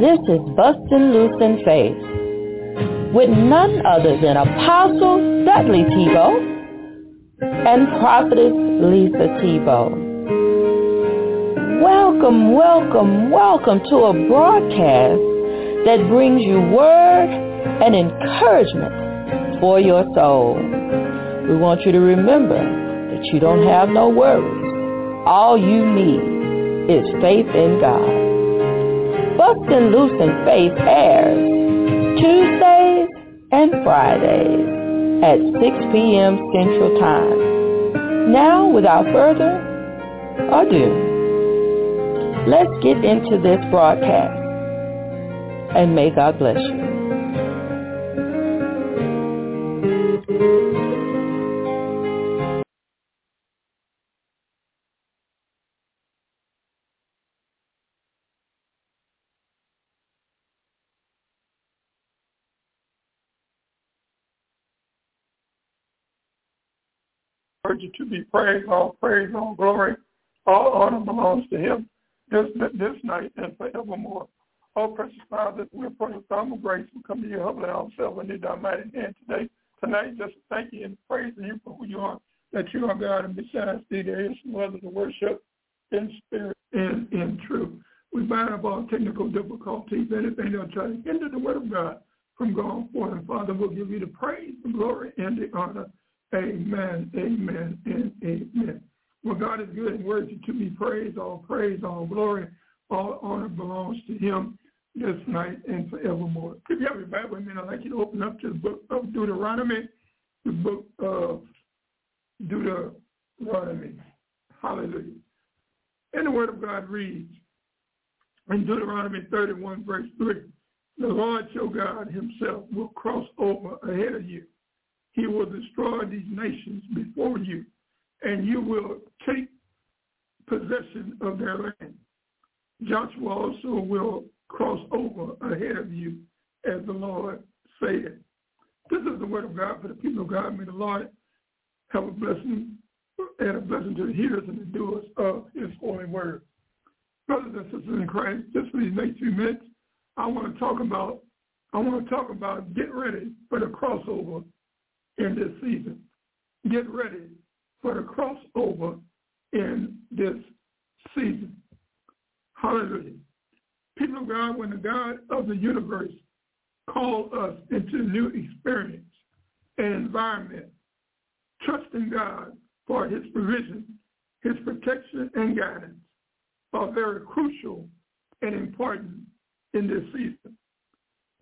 This is Bustin' Loose in Faith with none other than Apostle Dudley Thibeaux and Prophetess Lisa Thibeaux. Welcome, welcome, welcome to a broadcast that brings you word and encouragement for your soul. We want you to remember that you don't have no worries. All you need is faith in God. Bustin' Loose in Faith airs Tuesdays and Fridays at 6 p.m. Central Time. Now, without further ado, let's get into this broadcast. And may God bless you. To be praised. All praise, all glory, all honor belongs to him this, this night and forevermore. Oh, precious Father, we're praying for the throne of grace. We come to you humbly ourselves and need our mighty hand today. Tonight, just thank you and praising you for who you are, that you are God, and besides thee, there is no other to worship in spirit and in truth. We bind up all technical difficulties, anything that'll try to hinder the word of God from going forth. And Father, we'll give you the praise, the glory, and the honor. Amen, amen, and amen. Well, God is good and worthy to be praised. All praise, all glory, all honor belongs to him this night and forevermore. If you have your Bible me, I'd like you to open up to the book of Deuteronomy, the book of Deuteronomy. Hallelujah. And the word of God reads in Deuteronomy 31, verse 3, the Lord your God himself will cross over ahead of you he will destroy these nations before you, and you will take possession of their land. Joshua also will cross over ahead of you, as the Lord said. This is the word of God for the people of God. May the Lord have a blessing and a blessing to the hearers and the doers of his holy word. Brothers and sisters in Christ, just for these next few minutes, I want to talk about I want to talk about get ready for the crossover in this season. Get ready for the crossover in this season. Hallelujah. People of God, when the God of the universe called us into a new experience and environment, trusting God for his provision, his protection and guidance are very crucial and important in this season.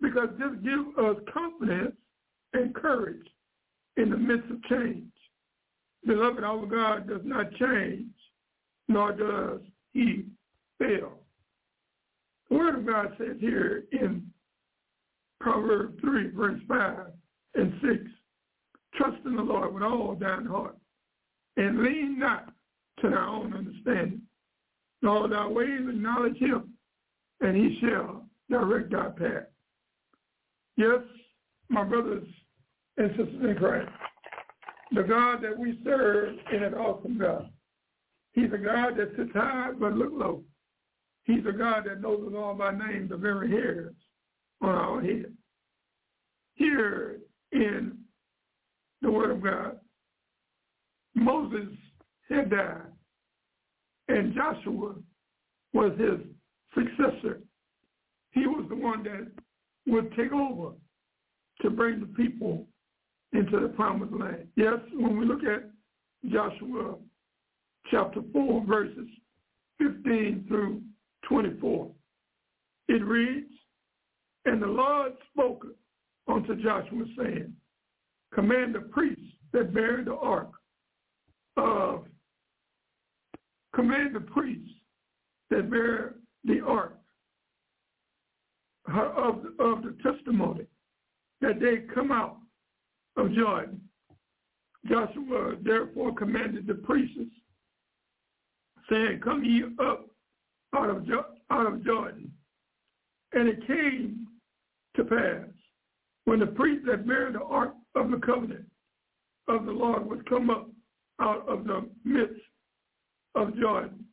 Because this gives us confidence and courage in the midst of change. Beloved, our God does not change, nor does he fail. The Word of God says here in Proverbs 3, verse 5 and 6, trust in the Lord with all thine heart, and lean not to thy own understanding. In all thy ways acknowledge him, and he shall direct thy path. Yes, my brothers and sisters in Christ. The God that we serve is an awesome God. He's a God that sits high but look low. He's a God that knows us all by name, the very hairs on our head. Here in the Word of God, Moses had died, and Joshua was his successor. He was the one that would take over to bring the people into the promised land. Yes, when we look at Joshua chapter 4, verses 15 through 24, it reads, And the Lord spoke unto Joshua, saying, Command the priests that bear the ark of, command the priests that bear the ark of, of the testimony, that they come out of Jordan. Joshua therefore commanded the priests, saying, Come ye up out of, out of Jordan. And it came to pass, when the priest that bare the ark of the covenant of the Lord was come up out of the midst of Jordan,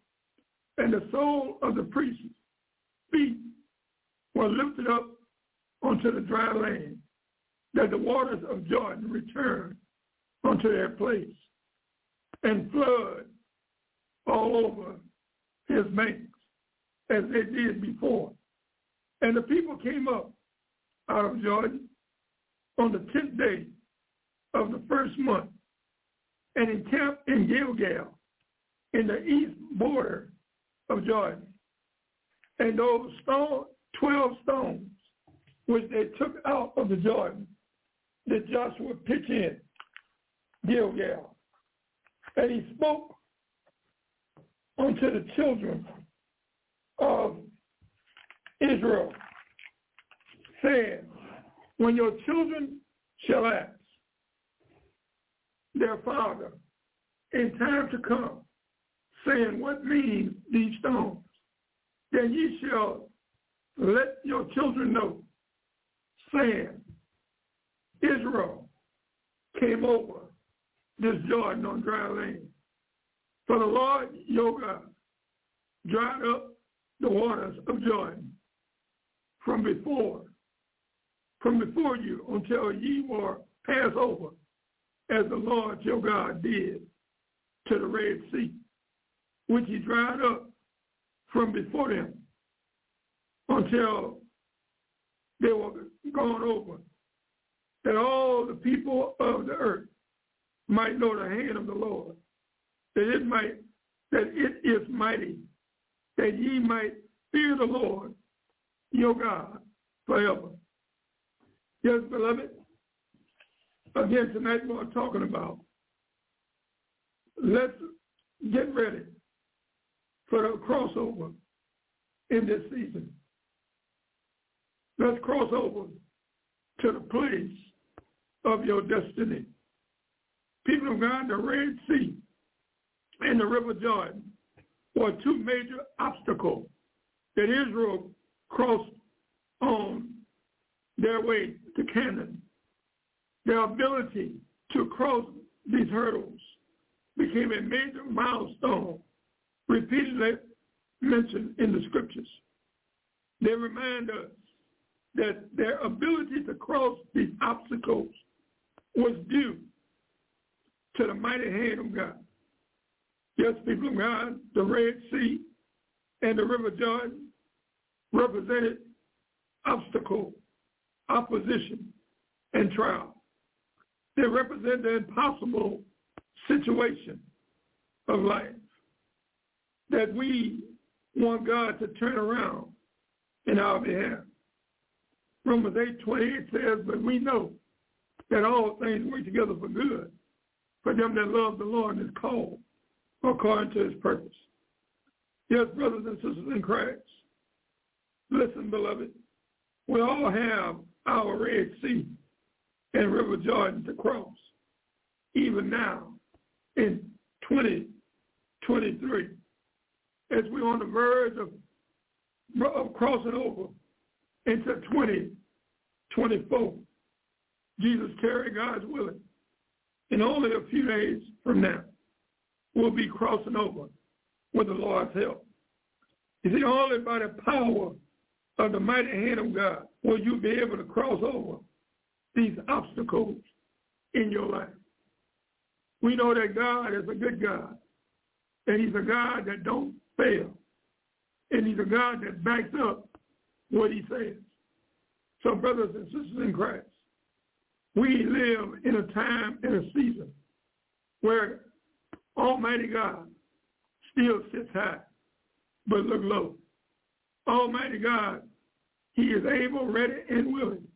and the sole of the priest's feet were lifted up onto the dry land, that the waters of Jordan returned unto their place, and flood all over his banks, as they did before. And the people came up out of Jordan on the tenth day of the first month and encamped in Gilgal in the east border of Jordan. And those stone, 12 stones which they took out of the Jordan did Joshua pitch in Gilgal. And he spoke unto the children of Israel, saying, when your children shall ask their father in time to come, saying, what mean these stones? Then ye shall let your children know, saying, Israel came over this Jordan on dry land. For the Lord your God dried up the waters of Jordan from before, from before you until ye were passed over, as the Lord your God did to the Red Sea, which he dried up from before them until they were gone over, that all the people of the earth might know the hand of the Lord, that it might that it is mighty, that ye might fear the Lord your God forever. Yes, beloved. Again, tonight we're talking about let's get ready for the crossover in this season. Let's cross over to the place of your destiny. People of God, the Red Sea and the River Jordan were two major obstacles that Israel crossed on their way to Canaan. Their ability to cross these hurdles became a major milestone repeatedly mentioned in the scriptures. They remind us that their ability to cross these obstacles was due to the mighty hand of God. Yes, people of God, the Red Sea and the River Jordan represented obstacle, opposition, and trial. They represent the impossible situation of life that we want God to turn around in our behalf. Romans 8, 28 says, but we know that all things work together for good for them that love the Lord and is called according to his purpose. Yes, brothers and sisters in Christ, listen, beloved, we all have our Red Sea and River Jordan to cross, even now in 2023, as we're on the verge of, of crossing over into 2024. Jesus carry God's willing. In only a few days from now, we'll be crossing over with the Lord's help. You see, only by the power of the mighty hand of God will you be able to cross over these obstacles in your life. We know that God is a good God, and he's a God that don't fail, and he's a God that backs up what he says. So brothers and sisters in Christ, we live in a time and a season where Almighty God still sits high, but look low. Almighty God, he is able, ready, and willing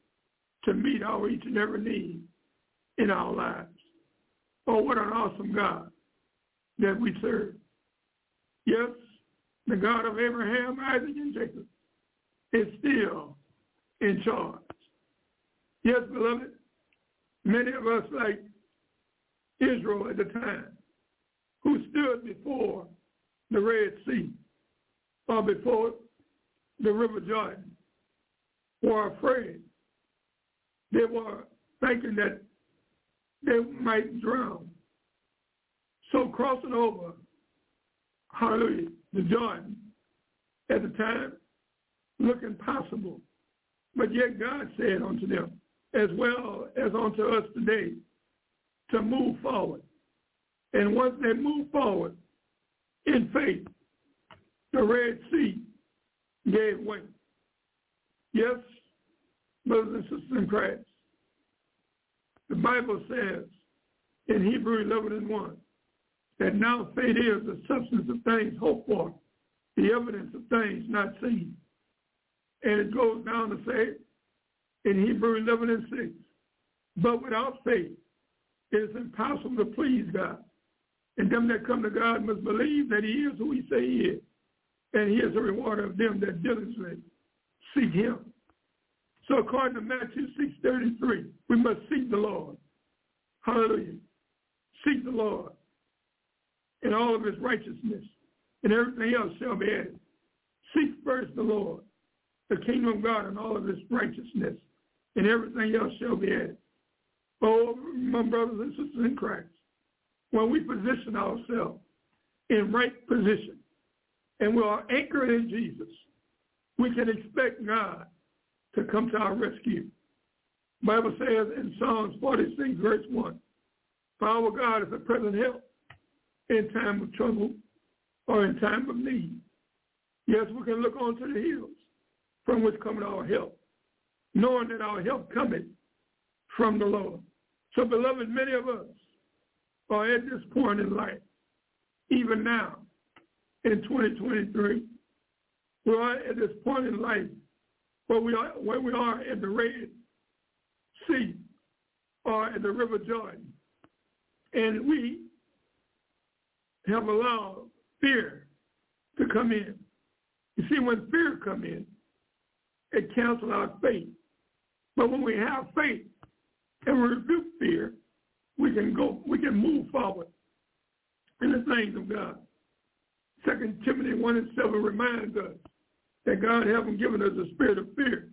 to meet our each and every need in our lives. Oh, what an awesome God that we serve. Yes, the God of Abraham, Isaac, and Jacob is still in charge. Yes, beloved, many of us like Israel at the time who stood before the Red Sea or before the River Jordan were afraid. They were thinking that they might drown. So crossing over hallelujah, the Jordan at the time look impossible. But yet God said unto them, as well as unto us today, to move forward. And once they move forward in faith, the Red Sea gave way. Yes, brothers and sisters in Christ, the Bible says in Hebrew 11 and 1 that now faith is the substance of things hoped for, the evidence of things not seen. And it goes down to say in Hebrew 11 and 6, but without faith it is impossible to please God. And them that come to God must believe that he is who he say he is. And he is a rewarder of them that diligently seek him. So according to Matthew 6.33, we must seek the Lord. Hallelujah. Seek the Lord in all of his righteousness, and everything else shall be added. Seek first the Lord, the kingdom of God and all of his righteousness, and everything else shall be added. Oh, my brothers and sisters in Christ, when we position ourselves in right position and we are anchored in Jesus, we can expect God to come to our rescue. Bible says in Psalms 46, verse 1, For our God is a present help in time of trouble or in time of need. Yes, we can look onto the hills from which cometh our help, knowing that our help cometh from the Lord. So, beloved, many of us are at this point in life, even now, in 2023, we are at this point in life where we are, where we are at the Red Sea or at the River Jordan. And we have allowed fear to come in. You see, when fear come in, it cancels our faith. But when we have faith and we rebuke fear, we can go, we can move forward in the things of God. Second Timothy 1 and 7 reminds us that God hasn't given us a spirit of fear,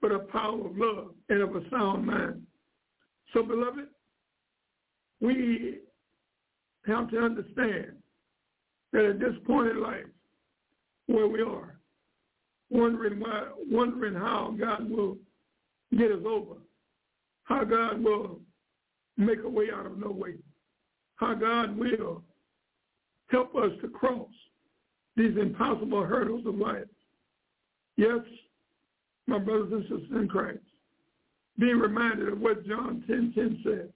but a power of love and of a sound mind. So, beloved, we have to understand that at this point in life, where we are, wondering why, wondering how God will get us over, how God will make a way out of no way, how God will help us to cross these impossible hurdles of life. Yes, my brothers and sisters in Christ, being reminded of what John 10, 10 says.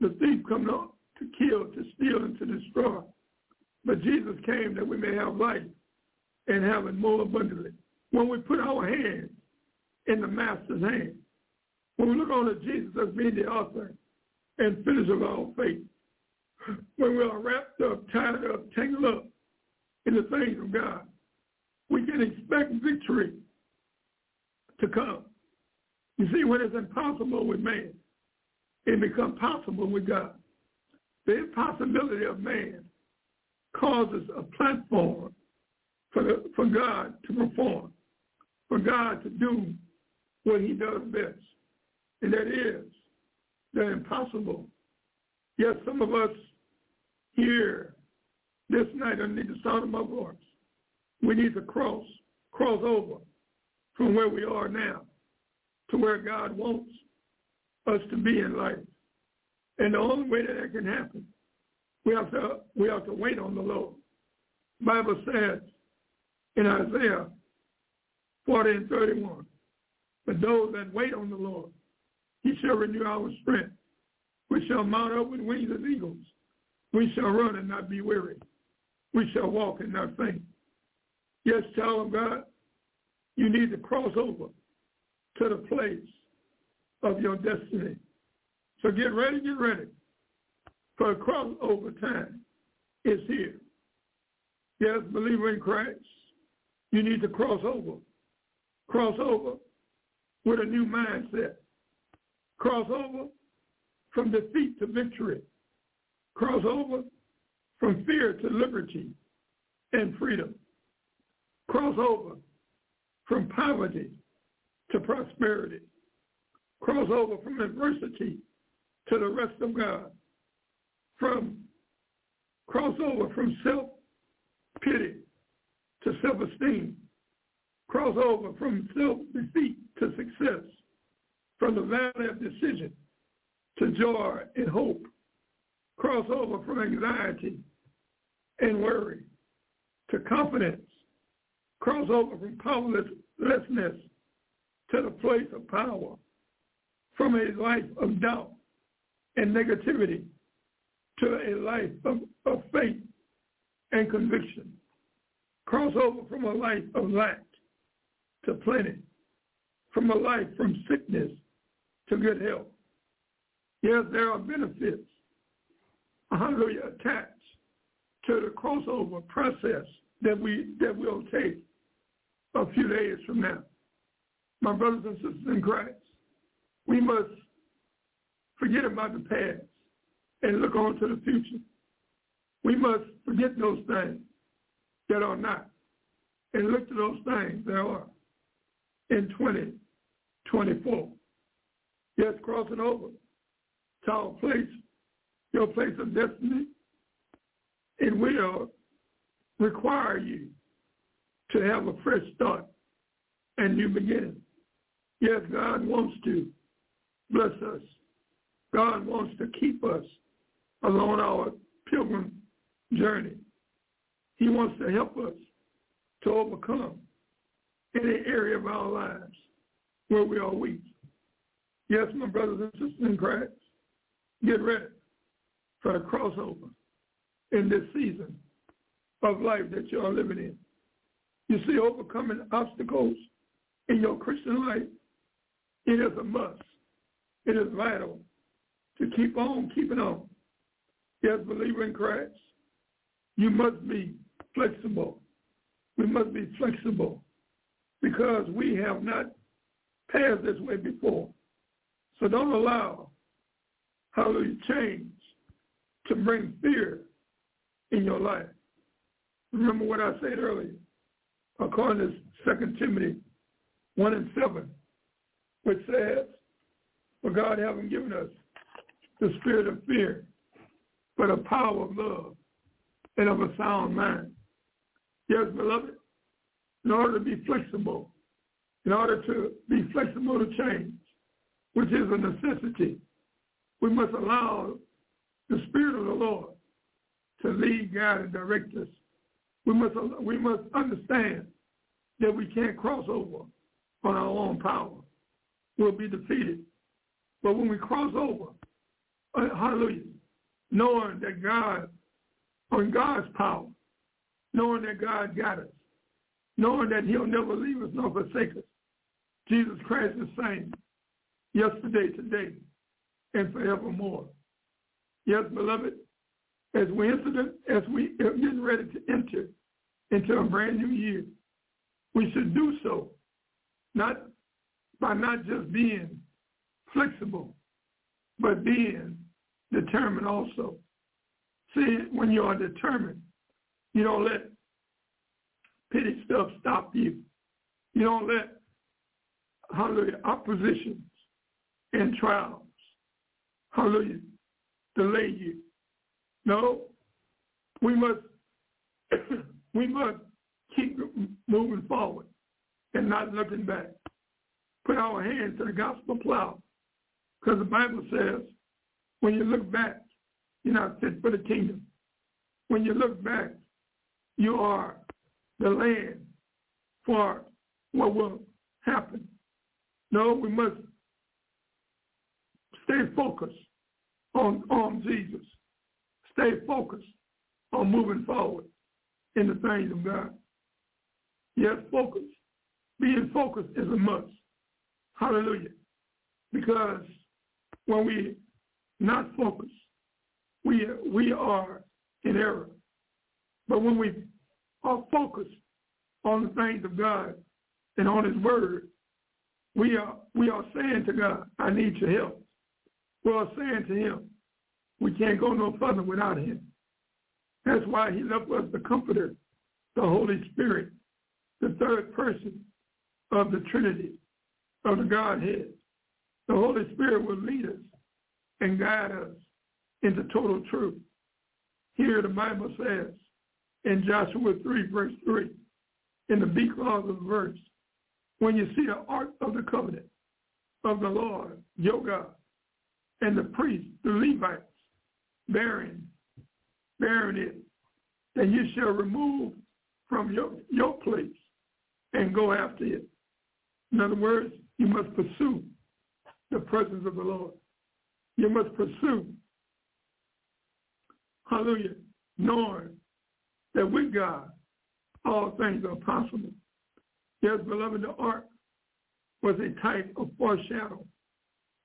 The thief comes not to kill, to steal, and to destroy. But Jesus came that we may have life and have it more abundantly. When we put our hands in the Master's hand, when we look on to Jesus as being the author and finisher of our faith, when we are wrapped up, tied up, tangled up in the things of God, we can expect victory to come. You see, when it's impossible with man, it becomes possible with God. The impossibility of man causes a platform for, the, for God to perform, for God to do what he does best. And that is the impossible. Yes, some of us here this night underneath the sound of my voice, we need to cross, cross over from where we are now to where God wants us to be in life. And the only way that that can happen, we have to we have to wait on the Lord. Bible says in Isaiah 40 and 31, but those that wait on the Lord, he shall renew our strength. We shall mount up with wings as eagles. We shall run and not be weary. We shall walk and not faint. Yes, child of God, you need to cross over to the place of your destiny. So get ready, get ready. For a crossover time is here. Yes, believer in Christ, you need to cross over. Cross over with a new mindset. Cross over from defeat to victory. Cross over from fear to liberty and freedom. Cross over from poverty to prosperity. Cross over from adversity to the rest of God. From cross over from self pity to self-esteem, cross over from self-defeat to success, from the valley of decision to joy and hope, cross over from anxiety and worry to confidence, cross over from powerlessness to the place of power, from a life of doubt and negativity to a life of, of faith and conviction. Cross over from a life of lack to plenty, from a life from sickness to good health. Yes, there are benefits, hallelujah, attached to the crossover process that we that we'll take a few days from now. My brothers and sisters in Christ, we must forget about the past and look on to the future. We must forget those things that are not and look to those things that are in 2024. Yes, crossing over to our place, your place of destiny, it will require you to have a fresh start and new beginning. Yes, God wants to bless us. God wants to keep us along our pilgrim journey. He wants to help us to overcome any area of our lives where we are weak. Yes, my brothers and sisters in Christ, get ready for a crossover in this season of life that you are living in. You see, overcoming obstacles in your Christian life, it is a must. It is vital to keep on keeping on. Yes, believer in Christ, you must be flexible. We must be flexible because we have not passed this way before. So don't allow, hallelujah, change to bring fear in your life. Remember what I said earlier, according to 2 Timothy 1 and 7, which says, For God haven't given us the spirit of fear, but a power of love and of a sound mind. Yes, beloved, in order to be flexible, in order to be flexible to change, which is a necessity, we must allow the Spirit of the Lord to lead, guide, and direct us. We must, we must understand that we can't cross over on our own power. We'll be defeated. But when we cross over, uh, hallelujah, knowing that God, on God's power, knowing that God got us, knowing that he'll never leave us nor forsake us. Jesus Christ is same yesterday, today, and forevermore. Yes, beloved, as we enter, as we are getting ready to enter into a brand new year, we should do so not by not just being flexible, but being determined also. See, when you are determined, you don't let petty stuff stop you. You don't let, hallelujah, oppositions and trials, hallelujah, delay you. No, we must we must keep moving forward and not looking back. Put our hands to the gospel plow. Because the Bible says, when you look back, you're not fit for the kingdom. When you look back, you are the land for what will happen. No, we must stay focused on, on Jesus. Stay focused on moving forward in the things of God. Yes, focus. Being focused is a must. Hallelujah. Because when we not focused, we, we are in error. But when we are focused on the things of God and on his word, we are, we are saying to God, I need your help. We are saying to him, we can't go no further without him. That's why he left us the comforter, the Holy Spirit, the third person of the Trinity, of the Godhead. The Holy Spirit will lead us and guide us into total truth. Here the Bible says in Joshua 3, verse 3, in the B clause of the verse, when you see the ark of the covenant of the Lord, your God, and the priests, the Levites, bearing, bearing it, then you shall remove from your, your place and go after it. In other words, you must pursue the presence of the Lord. You must pursue, hallelujah, knowing that with God, all things are possible. Yes, beloved, the ark was a type of foreshadow,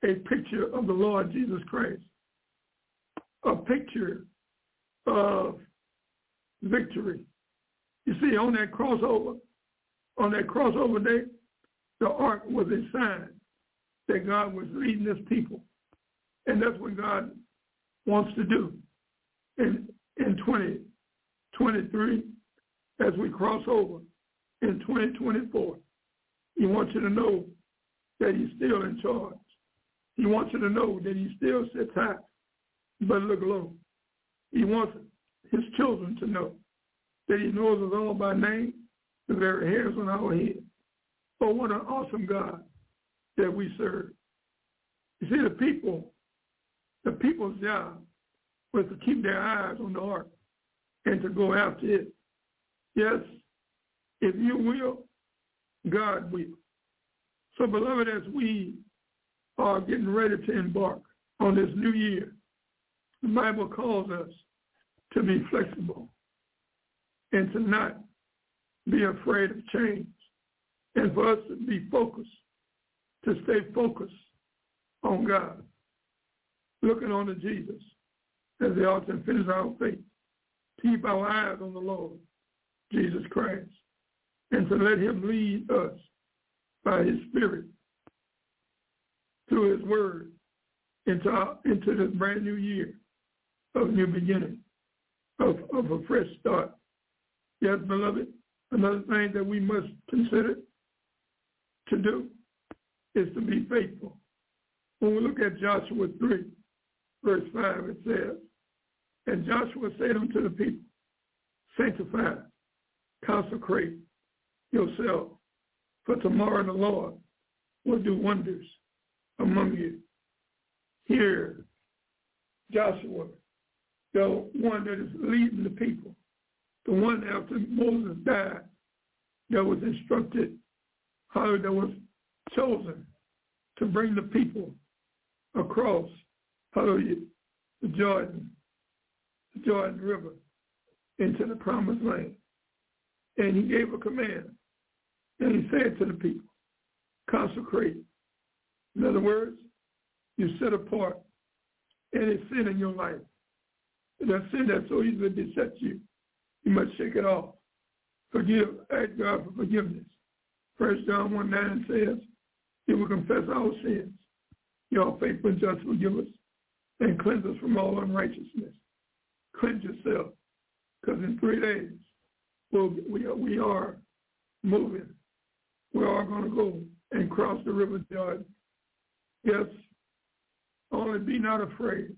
a picture of the Lord Jesus Christ, a picture of victory. You see, on that crossover, on that crossover day, the ark was a sign that God was leading his people. And that's what God wants to do in, in 2023 as we cross over in 2024. He wants you to know that he's still in charge. He wants you to know that he still sits high, but look low. He wants his children to know that he knows us all by name, the very hairs on our head. Oh, what an awesome God that we serve. You see, the people, the people's job was to keep their eyes on the ark and to go after it. Yes, if you will, God will. So, beloved, as we are getting ready to embark on this new year, the Bible calls us to be flexible and to not be afraid of change and for us to be focused, to stay focused on God, looking on to Jesus as the author and finisher our faith. Keep our eyes on the Lord, Jesus Christ, and to let him lead us by his Spirit through his word into, our, into this brand new year of new beginning, of, of a fresh start. Yes, beloved, another thing that we must consider to do is to be faithful. When we look at Joshua 3, verse 5, it says, And Joshua said unto the people, Sanctify, consecrate yourself, for tomorrow the Lord will do wonders among you. Here, Joshua, the one that is leading the people, the one after Moses died, that was instructed, how that was chosen to bring the people across, hallelujah, the Jordan, Jordan River into the promised land. And he gave a command. And he said to the people, consecrate. In other words, you set apart any sin in your life. That sin that so easily besets you, you must shake it off. Forgive, ask God for forgiveness. First John 1 9 says, He will confess our sins. You are faithful and just forgive us and cleanse us from all unrighteousness. Cleanse yourself, because in three days we'll, we, are, we are moving. We are going to go and cross the river Jordan. Yes, only be not afraid.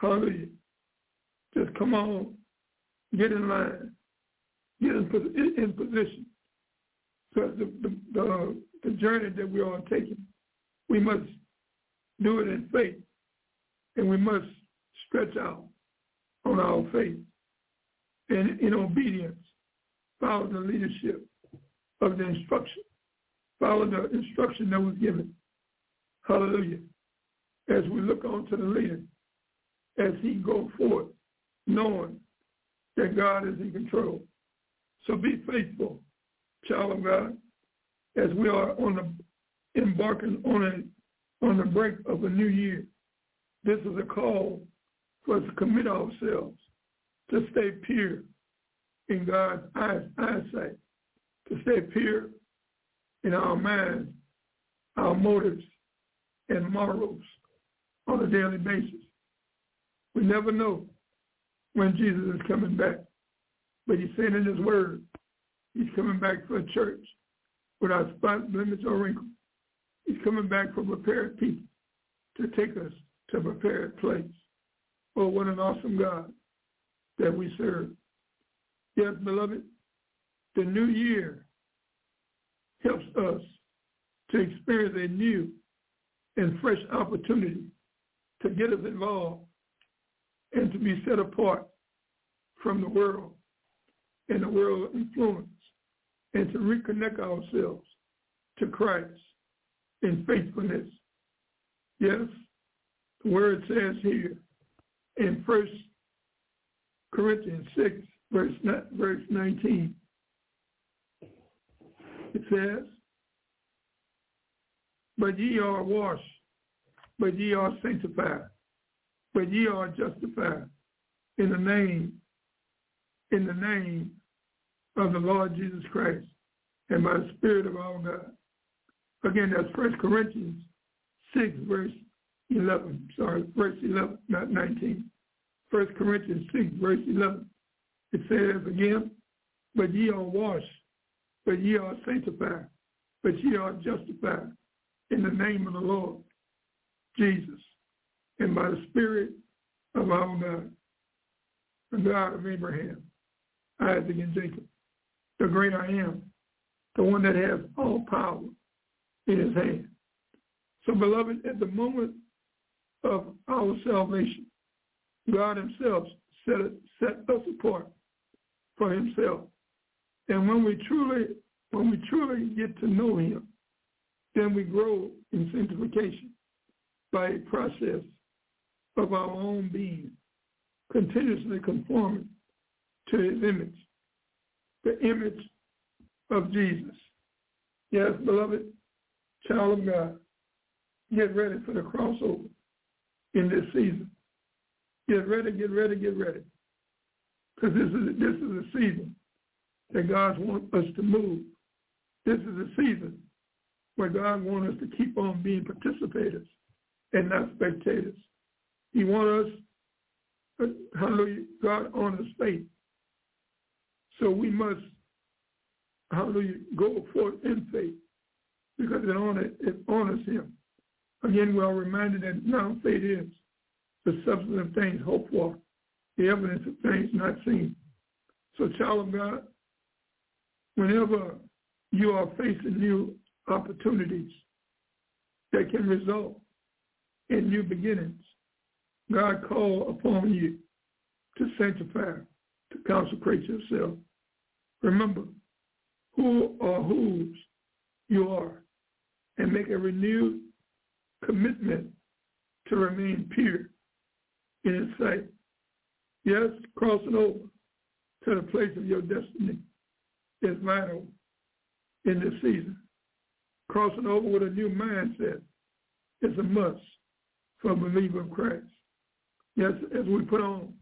Hallelujah. Just come on, get in line, get in, in position. The, the, the, the journey that we are taking, we must do it in faith, and we must stretch out on our faith and in obedience, follow the leadership of the instruction, follow the instruction that was given. Hallelujah. As we look on to the leader, as he go forth, knowing that God is in control. So be faithful, child of God, as we are on the embarking on a on the break of a new year. This is a call for us to commit ourselves to stay pure in God's eyesight, to stay pure in our minds, our motives, and morals on a daily basis. We never know when Jesus is coming back. But he said in his word, he's coming back for a church without spot, blemish, or wrinkle. He's coming back for prepared people to take us to a prepared place. Oh, what an awesome God that we serve. Yes, beloved, the new year helps us to experience a new and fresh opportunity to get us involved and to be set apart from the world and the world influence and to reconnect ourselves to Christ in faithfulness. Yes, the word says here in First Corinthians 6, verse, verse 19, it says, But ye are washed, but ye are sanctified, but ye are justified in the name, in the name of the Lord Jesus Christ and by the Spirit of our God. Again, that's First Corinthians 6, verse 11. Sorry, verse 11, not 19. First Corinthians 6, verse 11. It says again, but ye are washed, but ye are sanctified, but ye are justified in the name of the Lord Jesus and by the Spirit of our God, the God of Abraham, Isaac, and Jacob, the great I am, the one that has all power in his hand. So, beloved, at the moment of our salvation, God himself set, set us apart for himself. And when we truly when we truly get to know him, then we grow in sanctification by a process of our own being, continuously conforming to his image, the image of Jesus. Yes, beloved, child of God, get ready for the crossover in this season. Get ready, get ready, get ready. Because this is, this is a season that God wants us to move. This is a season where God wants us to keep on being participators and not spectators. He wants us, hallelujah, God honors faith. So we must, hallelujah, go forth in faith because it honors, it honors him. Again, we are reminded that now faith is the substance of things hoped for, the evidence of things not seen. So child of God, whenever you are facing new opportunities that can result in new beginnings, God call upon you to sanctify, to consecrate yourself. Remember who or whose you are and make a renewed commitment to remain pure in his sight. Yes, crossing over to the place of your destiny is vital in this season. Crossing over with a new mindset is a must for a believer of Christ. Yes, as we put on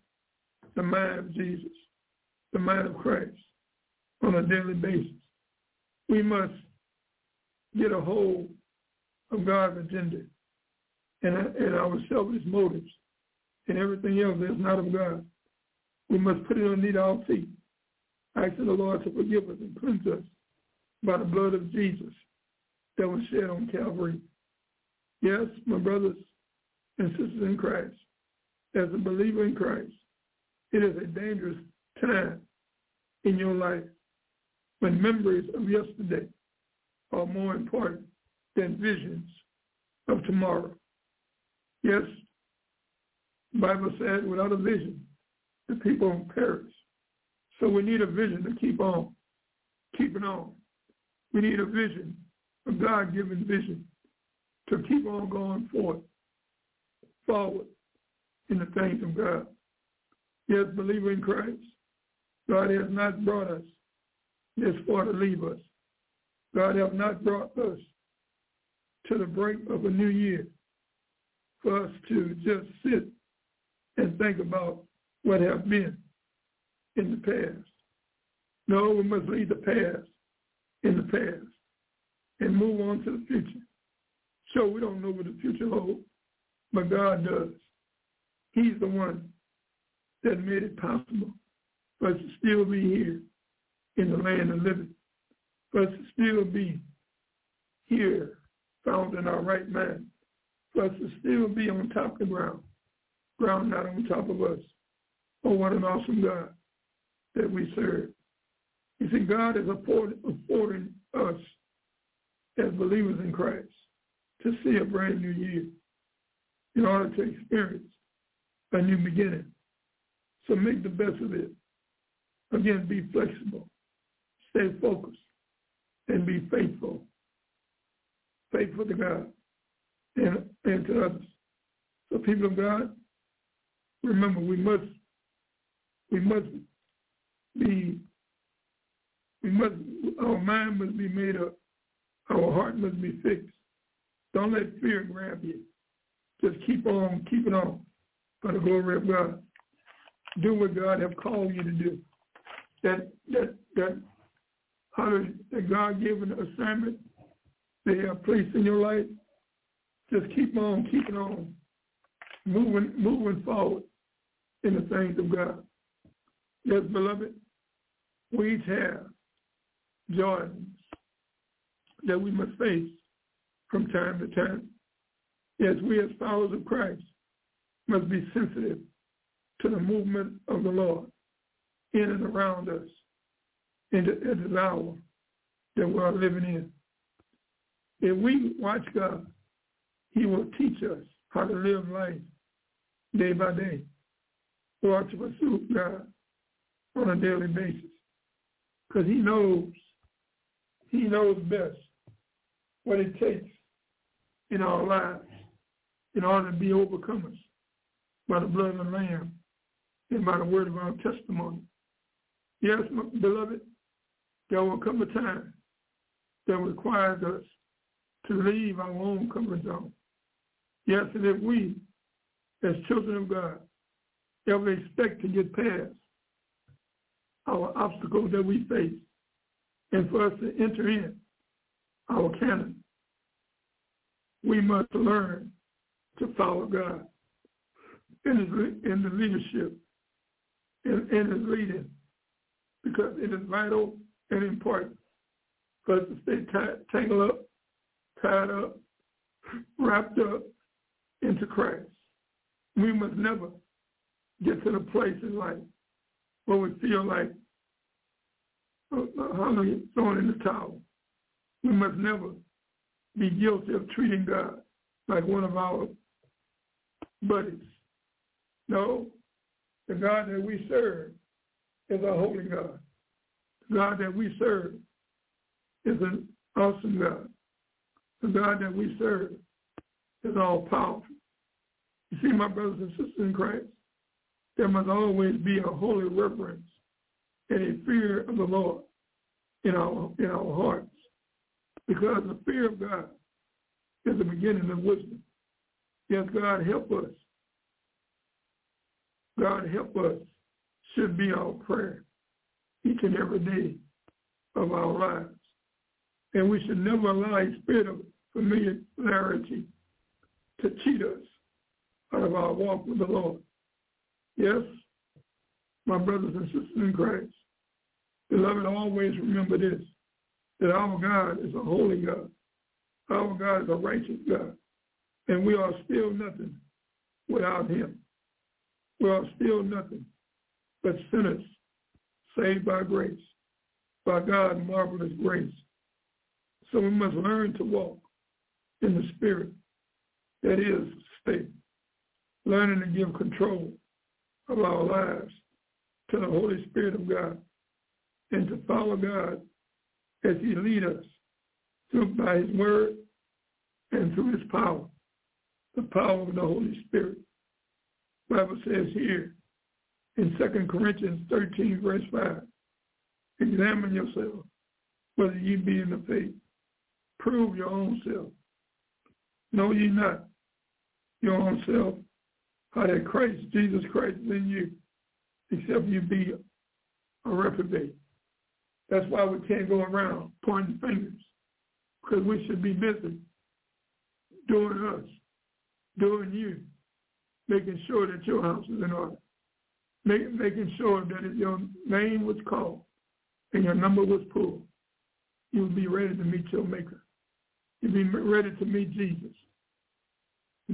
the mind of Jesus, the mind of Christ on a daily basis, we must get a hold of God's agenda and, and our selfish motives and everything else that's not of God. We must put it underneath our feet, asking the Lord to forgive us and cleanse us by the blood of Jesus that was shed on Calvary. Yes, my brothers and sisters in Christ, as a believer in Christ, it is a dangerous time in your life when memories of yesterday are more important than visions of tomorrow. Yes, the Bible said without a vision, the people perish. So we need a vision to keep on, keeping on. We need a vision, a God-given vision to keep on going forward, forward in the things of God. Yes, believer in Christ, God has not brought us this far to leave us. God has not brought us to the brink of a new year for us to just sit and think about what have been in the past. No, we must leave the past in the past and move on to the future. Sure, we don't know what the future holds, but God does. He's the one that made it possible for us to still be here in the land of living, for us to still be here, found in our right mind, for us to still be on top of the ground, ground not on top of us. Oh, what an awesome God that we serve. You see, God is affording us as believers in Christ to see a brand new year in order to experience a new beginning. So make the best of it. Again, be flexible, stay focused, and be faithful. Faithful to God and, and to others. So people of God, remember we must we must be we must our mind must be made up. Our heart must be fixed. Don't let fear grab you. Just keep on keeping on for the glory of God. Do what God have called you to do. That that that how that God given assignment they have placed in your life. Just keep on keeping on, moving moving forward in the things of God. Yes, beloved, we each have Jordans that we must face from time to time. Yes, we as followers of Christ must be sensitive to the movement of the Lord in and around us in the, in this hour that we are living in. If we watch God, he will teach us how to live life day by day or to pursue God on a daily basis. Because he knows, he knows best what it takes in our lives in order to be overcomers by the blood of the Lamb and by the word of our testimony. Yes, beloved, there will come a time that requires us to leave our own comfort zone. Yes, and if we, as children of God, ever expect to get past our obstacles that we face and for us to enter in our Canaan, we must learn to follow God in, his, in the leadership and in his leading because it is vital and important for us to stay tied, tangled up, tied up, wrapped up into Christ. We must never get to the place in life where we feel like uh, hallelujah, throwing in the towel. We must never be guilty of treating God like one of our buddies. No, the God that we serve is a holy God. The God that we serve is an awesome God. The God that we serve is all powerful. You see, my brothers and sisters in Christ, there must always be a holy reverence and a fear of the Lord in our in our hearts. Because the fear of God is the beginning of wisdom. Yes, God help us. God help us should be our prayer each and every day of our lives. And we should never allow a spirit of familiarity to cheat us out of our walk with the Lord. Yes, my brothers and sisters in Christ, beloved, always remember this, that our God is a holy God. Our God is a righteous God. And we are still nothing without him. We are still nothing but sinners saved by grace, by God's marvelous grace. So we must learn to walk in the spirit that is state, learning to give control of our lives to the Holy Spirit of God and to follow God as he leads us through by his word and through his power, the power of the Holy Spirit. The Bible says here in 2 Corinthians 13, verse 5, examine yourself whether ye be in the faith. Prove your own self. Know ye not your own self how that Christ, Jesus Christ is in you, except you be a reprobate. That's why we can't go around pointing fingers, because we should be busy doing us, doing you, making sure that your house is in order, Make, making sure that if your name was called and your number was pulled, you would be ready to meet your maker. You'd be ready to meet Jesus,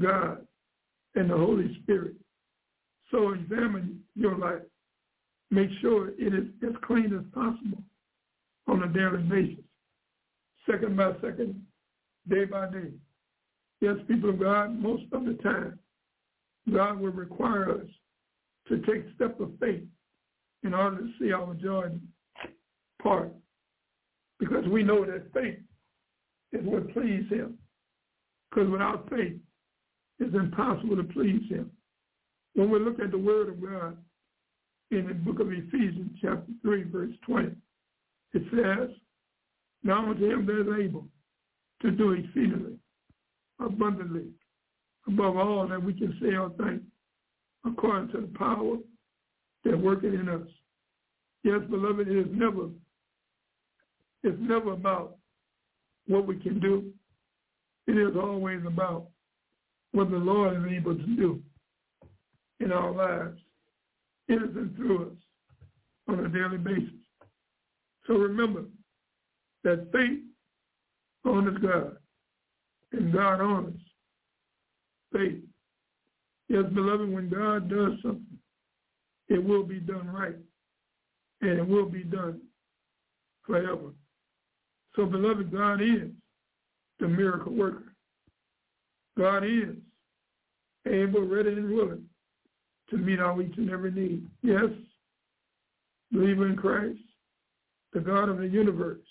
God, and the Holy Spirit. So examine your life make sure it is as clean as possible on a daily basis, second by second, day by day. Yes, people of God, most of the time, God will require us to take step of faith in order to see our joy part. Because we know that faith is what pleases him. Because without faith, it's impossible to please him. When we look at the word of God in the book of Ephesians chapter 3, verse 20, it says, Now unto him that is able to do exceedingly, abundantly, above all that we can say or think, according to the power that working in us. Yes, beloved, it is never, it's never about what we can do. It is always about what the Lord is able to do in our lives, in us and through us on a daily basis. So remember that faith honors God and God honors faith. Yes, beloved, when God does something, it will be done right and it will be done forever. So, beloved, God is the miracle worker. God is able, ready, and willing to meet our each and every need. Yes, believer in Christ, the God of the universe,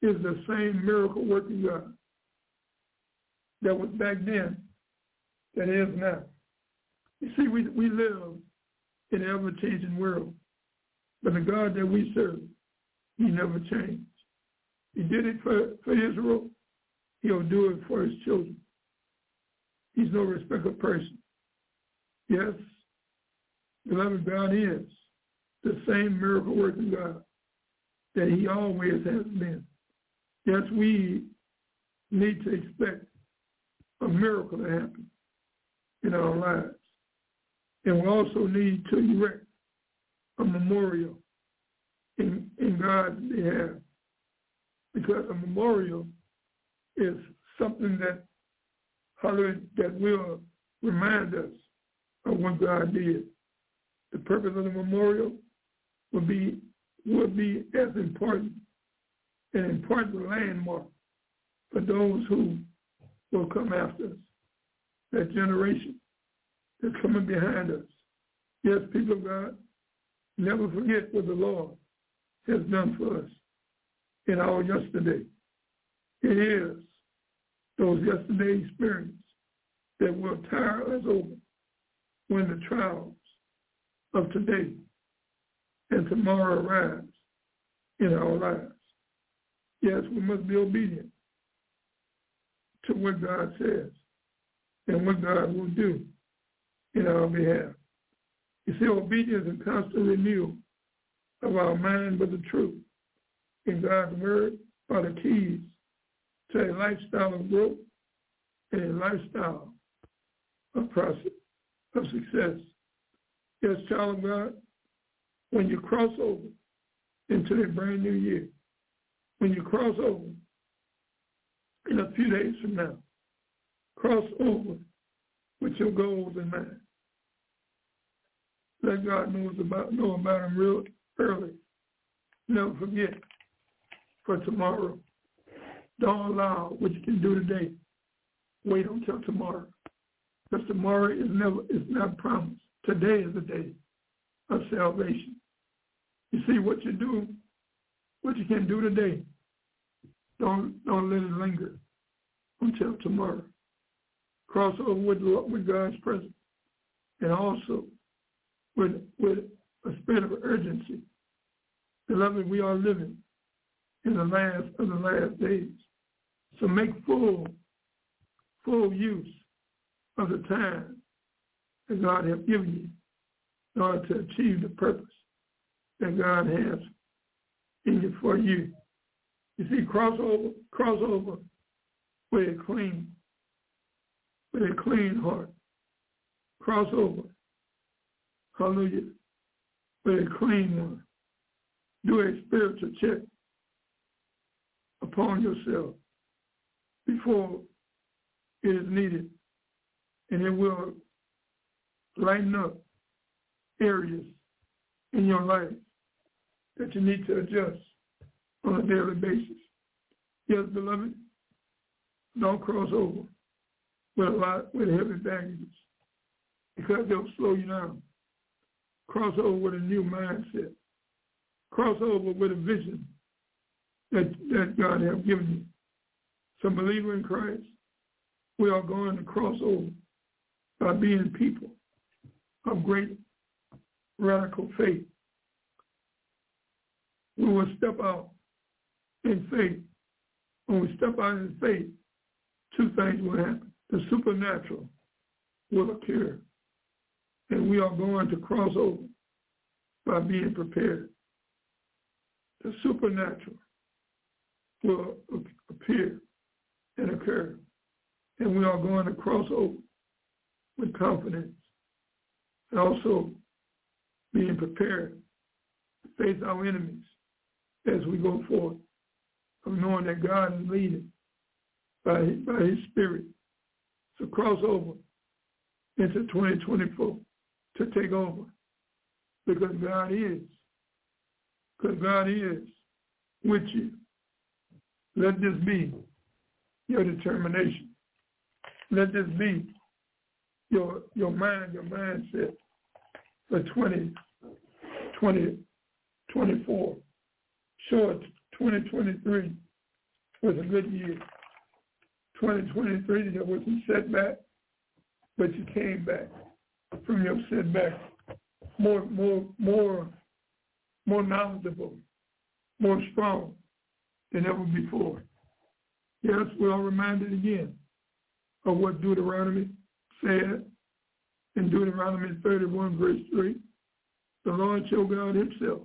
is the same miracle working God that was back then that is now. You see, we, we live in an ever-changing world, but the God that we serve, he never changed. He did it for, for Israel. He'll do it for his children. He's no respecter of person. Yes, beloved, God is the same miracle working God that he always has been. Yes, we need to expect a miracle to happen in our lives. And we also need to erect a memorial in, in God's behalf. Because a memorial is something that that will remind us of what God did. The purpose of the memorial will be will be as important an important landmark for those who will come after us, that generation that's coming behind us. Yes, people of God, never forget what the Lord has done for us in our yesterday. It is those yesterday experiences that will tire us over when the trials of today and tomorrow arise in our lives. Yes, we must be obedient to what God says and what God will do in our behalf. You see, obedience and constant renewal of our mind with the truth in God's word are the keys to a lifestyle of growth and a lifestyle of process, of success. Yes, child of God, when you cross over into the brand new year, when you cross over in a few days from now, cross over with your goals in mind. Let God knows about know about them real early. Never forget for tomorrow. Don't allow what you can do today. Wait until tomorrow. Because tomorrow is never is not promised. Today is the day of salvation. You see what you do, what you can do today. Don't don't let it linger until tomorrow. Cross over with, with God's presence. And also with with a spirit of urgency. Beloved, we are living in the last of the last days. So make full, full use of the time that God has given you in order to achieve the purpose that God has in you for you. You see, crossover, crossover with a clean, with a clean heart. Crossover, hallelujah, with a clean one. Do a spiritual check upon yourself before it is needed, and it will lighten up areas in your life that you need to adjust on a daily basis. Yes, beloved, don't cross over with a lot with heavy baggage because they'll slow you down. Cross over with a new mindset. Cross over with a vision that, that God has given you. Some believer in Christ, we are going to cross over by being people of great radical faith. We will step out in faith. When we step out in faith, two things will happen. The supernatural will occur. And we are going to cross over by being prepared. The supernatural will appear and occur. And we are going to cross over with confidence and also being prepared to face our enemies as we go forward, of knowing that God is leading by, by his spirit to cross over into 2024 to take over because God is, because God is with you. Let this be your determination. Let this be your your mind, your mindset for 20, 20, 24. Sure, 2023 was a good year. 2023 there was some setback, but you came back from your setback more, more, more, more knowledgeable, more strong than ever before. Yes, we are reminded again of what Deuteronomy said in Deuteronomy 31, verse 3. The Lord your God himself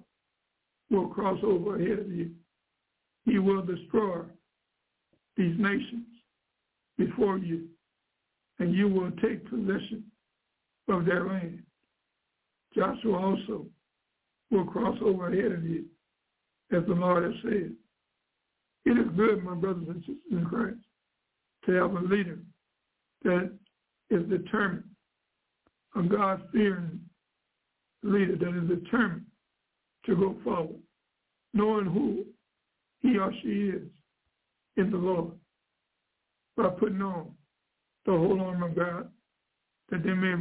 will cross over ahead of you. He will destroy these nations before you, and you will take possession of their land. Joshua also will cross over ahead of you, as the Lord has said. It is good, my brothers and sisters in Christ, to have a leader that is determined, a God-fearing leader that is determined to go forward, knowing who he or she is in the Lord, by putting on the whole armor of God, that they may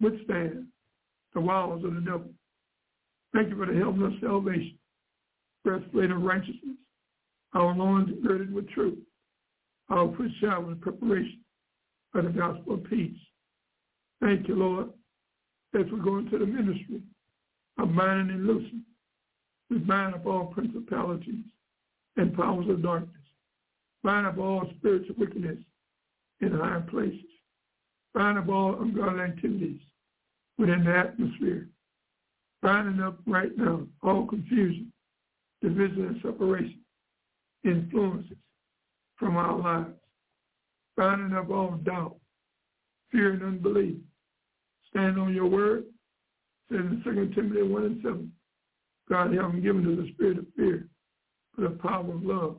withstand the wiles of the devil. Thank you for the helmet of salvation, breastplate of righteousness, our loins girded with truth, our foot shod preparation of the gospel of peace. Thank you, Lord, as we go into the ministry of binding and loosing. We bind up all principalities and powers of darkness. Bind up all spiritual wickedness in high places. Bind up all ungodly activities within the atmosphere. Binding up right now all confusion, division, and separation influences from our lives, binding up all doubt, fear, and unbelief. Stand on your word, says in 2 Timothy 1 and 7. God haven't given us a spirit of fear, but a power of love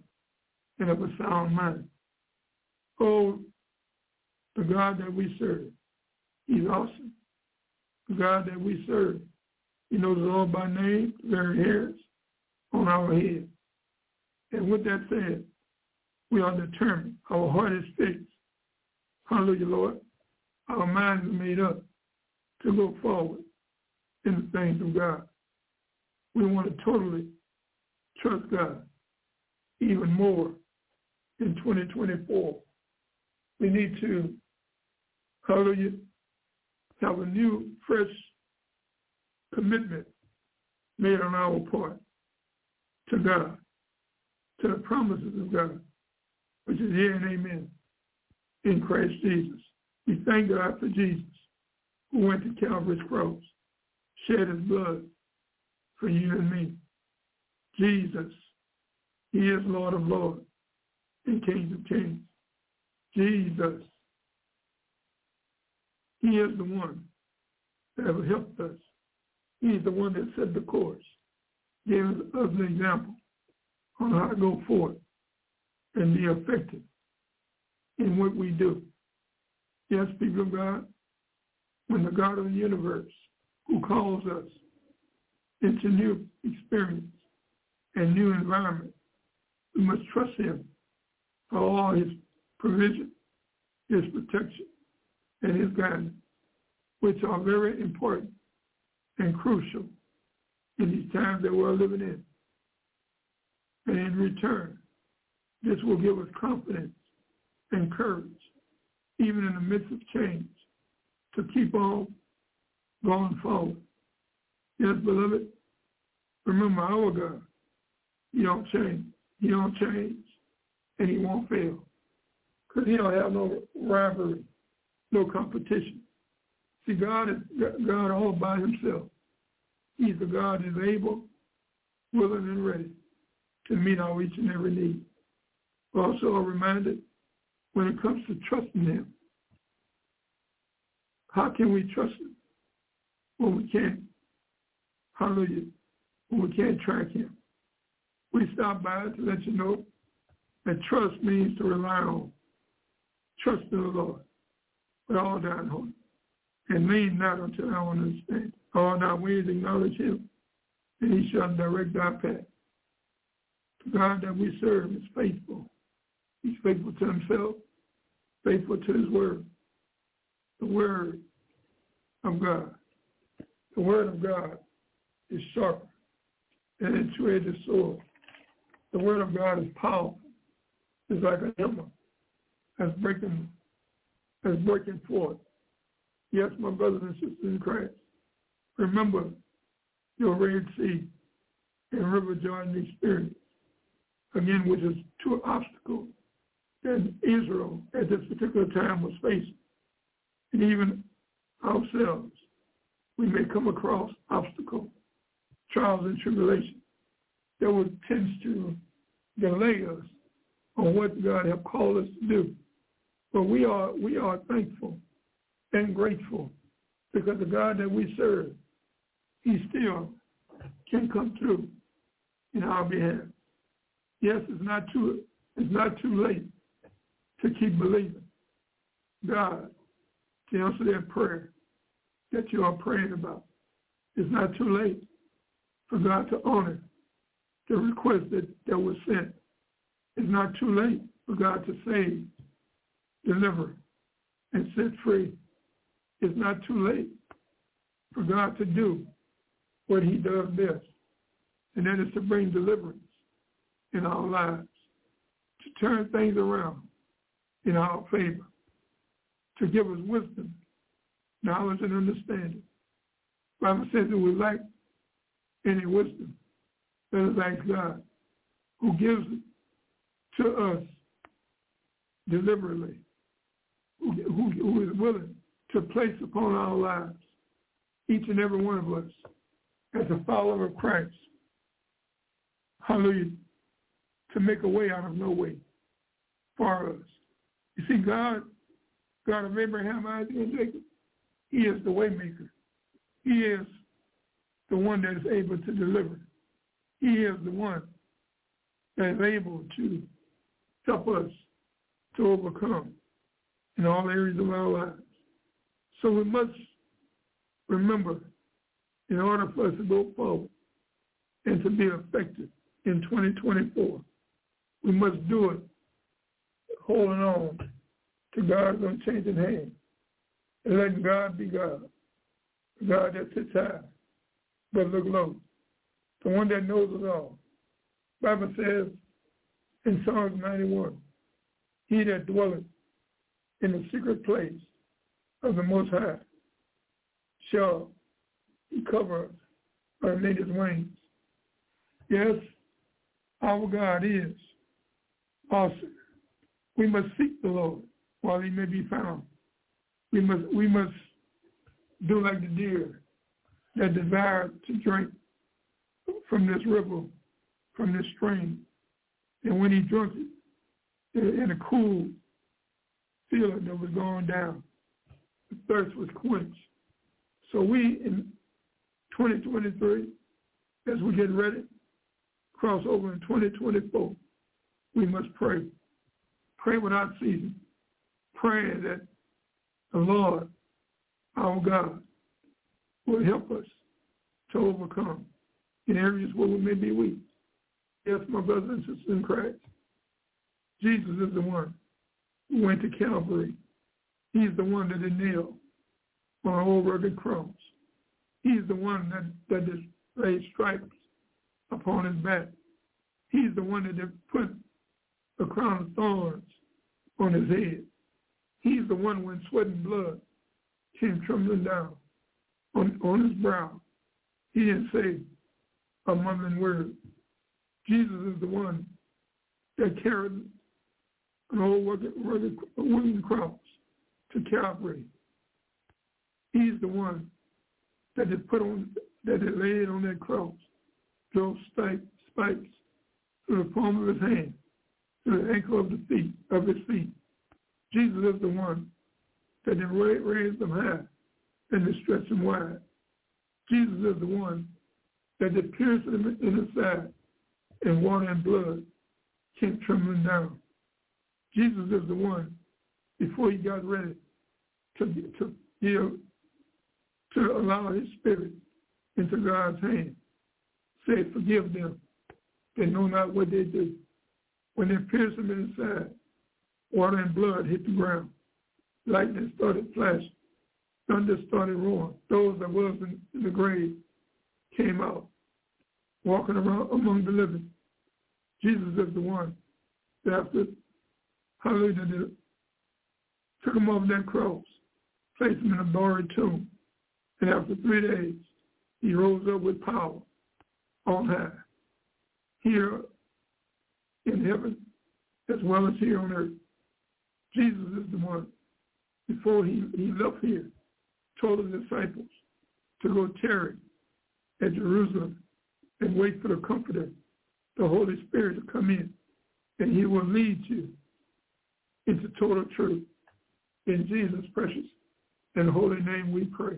and of a sound mind. Oh, the God that we serve, he's awesome. The God that we serve, he knows us all by name, very hairs on our head. And with that said, we are determined. Our heart is fixed. Hallelujah, Lord. Our minds are made up to go forward in the things of God. We want to totally trust God even more in 2024. We need to, hallelujah, have a new, fresh commitment made on our part to God to the promises of God, which is here and amen in Christ Jesus. We thank God for Jesus who went to Calvary's cross, shed his blood for you and me. Jesus, he is Lord of lords and King of kings. Jesus, he is the one that helped us. He is the one that set the course, gave us an example on how to go forth and be effective in what we do. Yes, people of God, when the God of the universe who calls us into new experience and new environment. We must trust him for all his provision, his protection, and his guidance, which are very important and crucial in these times that we're living in. And in return, this will give us confidence and courage, even in the midst of change, to keep on going forward. Yes, beloved, remember our God. He don't change. He don't change, and he won't fail. Because he don't have no rivalry, no competition. See, God is God all by himself. He's the God that is able, willing, and ready to meet our each and every need. We're also reminded when it comes to trusting him, how can we trust him when we can't, hallelujah, when we can't track him? We stop by to let you know that trust means to rely on. Trust in the Lord with all thine heart and lean not unto our understanding. All thy ways acknowledge him, and he shall direct our path. God that we serve is faithful. He's faithful to himself, faithful to his word. The word of God. The word of God is sharper than a two-edged sword. The word of God is powerful. It's like a hammer that's breaking, that's breaking forth. Yes, my brothers and sisters in Christ, remember your Red Sea and River Jordan experience, again, which is two obstacles that Israel at this particular time was facing. And even ourselves, we may come across obstacles, trials and tribulations that would tend to delay us on what God have called us to do. But we are we are thankful and grateful because the God that we serve, he still can come through in our behalf. Yes, it's not too it's not too late to keep believing God to answer that prayer that you are praying about. It's not too late for God to honor the request that, that was sent. It's not too late for God to save, deliver, and set free. It's not too late for God to do what he does best, and that is to bring deliverance in our lives, to turn things around in our favor, to give us wisdom, knowledge, and understanding. The Bible says that we lack any wisdom. Let us ask God, who gives it to us deliberately, who, who, who is willing to place upon our lives, each and every one of us, as a follower of Christ. Hallelujah. To make a way out of no way for us. You see, God, God of Abraham, Isaac, and Jacob, he is the waymaker. He is the one that is able to deliver. He is the one that is able to help us to overcome in all areas of our lives. So we must remember, in order for us to go forward and to be effective in 2024, we must do it holding on to God's unchanging hand and letting God be God, God that sits high but look low, the one that knows it all. Bible says in Psalms 91, he that dwelleth in the secret place of the Most High shall he cover underneath his wings. Yes, our God is awesome. We must seek the Lord while he may be found. We must we must do like the deer that desire to drink from this river, from this stream. And when he drank it in a cool feeling that was going down, the thirst was quenched. So we in 2023, as we get ready, cross over in 2024, we must pray. Pray without ceasing. Praying that the Lord, our God, will help us to overcome in areas where we may be weak. Yes, my brothers and sisters in Christ, Jesus is the one who went to Calvary. He's the one that nailed on an old rugged cross. He's the one that, that is laid stripes upon his back. He's the one that put a crown of thorns on his head. He's the one when sweat and blood came trembling down on, on his brow. He didn't say a mumbling word. Jesus is the one that carried an old wooden cross to Calvary. He's the one that they put on, that they laid on that cross, drove spikes through the palm of his hand, through the ankle of the feet, of his feet. Jesus is the one that they raised them high and they stretched them wide. Jesus is the one that they pierced him in the side and water and blood came trembling down. Jesus is the one before he got ready to to give to allow his spirit into God's hand. Say, forgive them. They know not what they do. When they pierced him in side, uh, water and blood hit the ground. Lightning started flashing. Thunder started roaring. Those that was in, in the grave came out, walking around among the living. Jesus is the one that after, hallelujah, took him off that cross, placed him in a borrowed tomb, and after three days, he rose up with power on high, here in heaven as well as here on earth. Jesus is the one, before he, he left here, told his disciples to go tarry at Jerusalem and wait for the Comforter, the Holy Spirit, to come in, and he will lead you into total truth. In Jesus' precious and holy name we pray.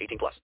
18 plus.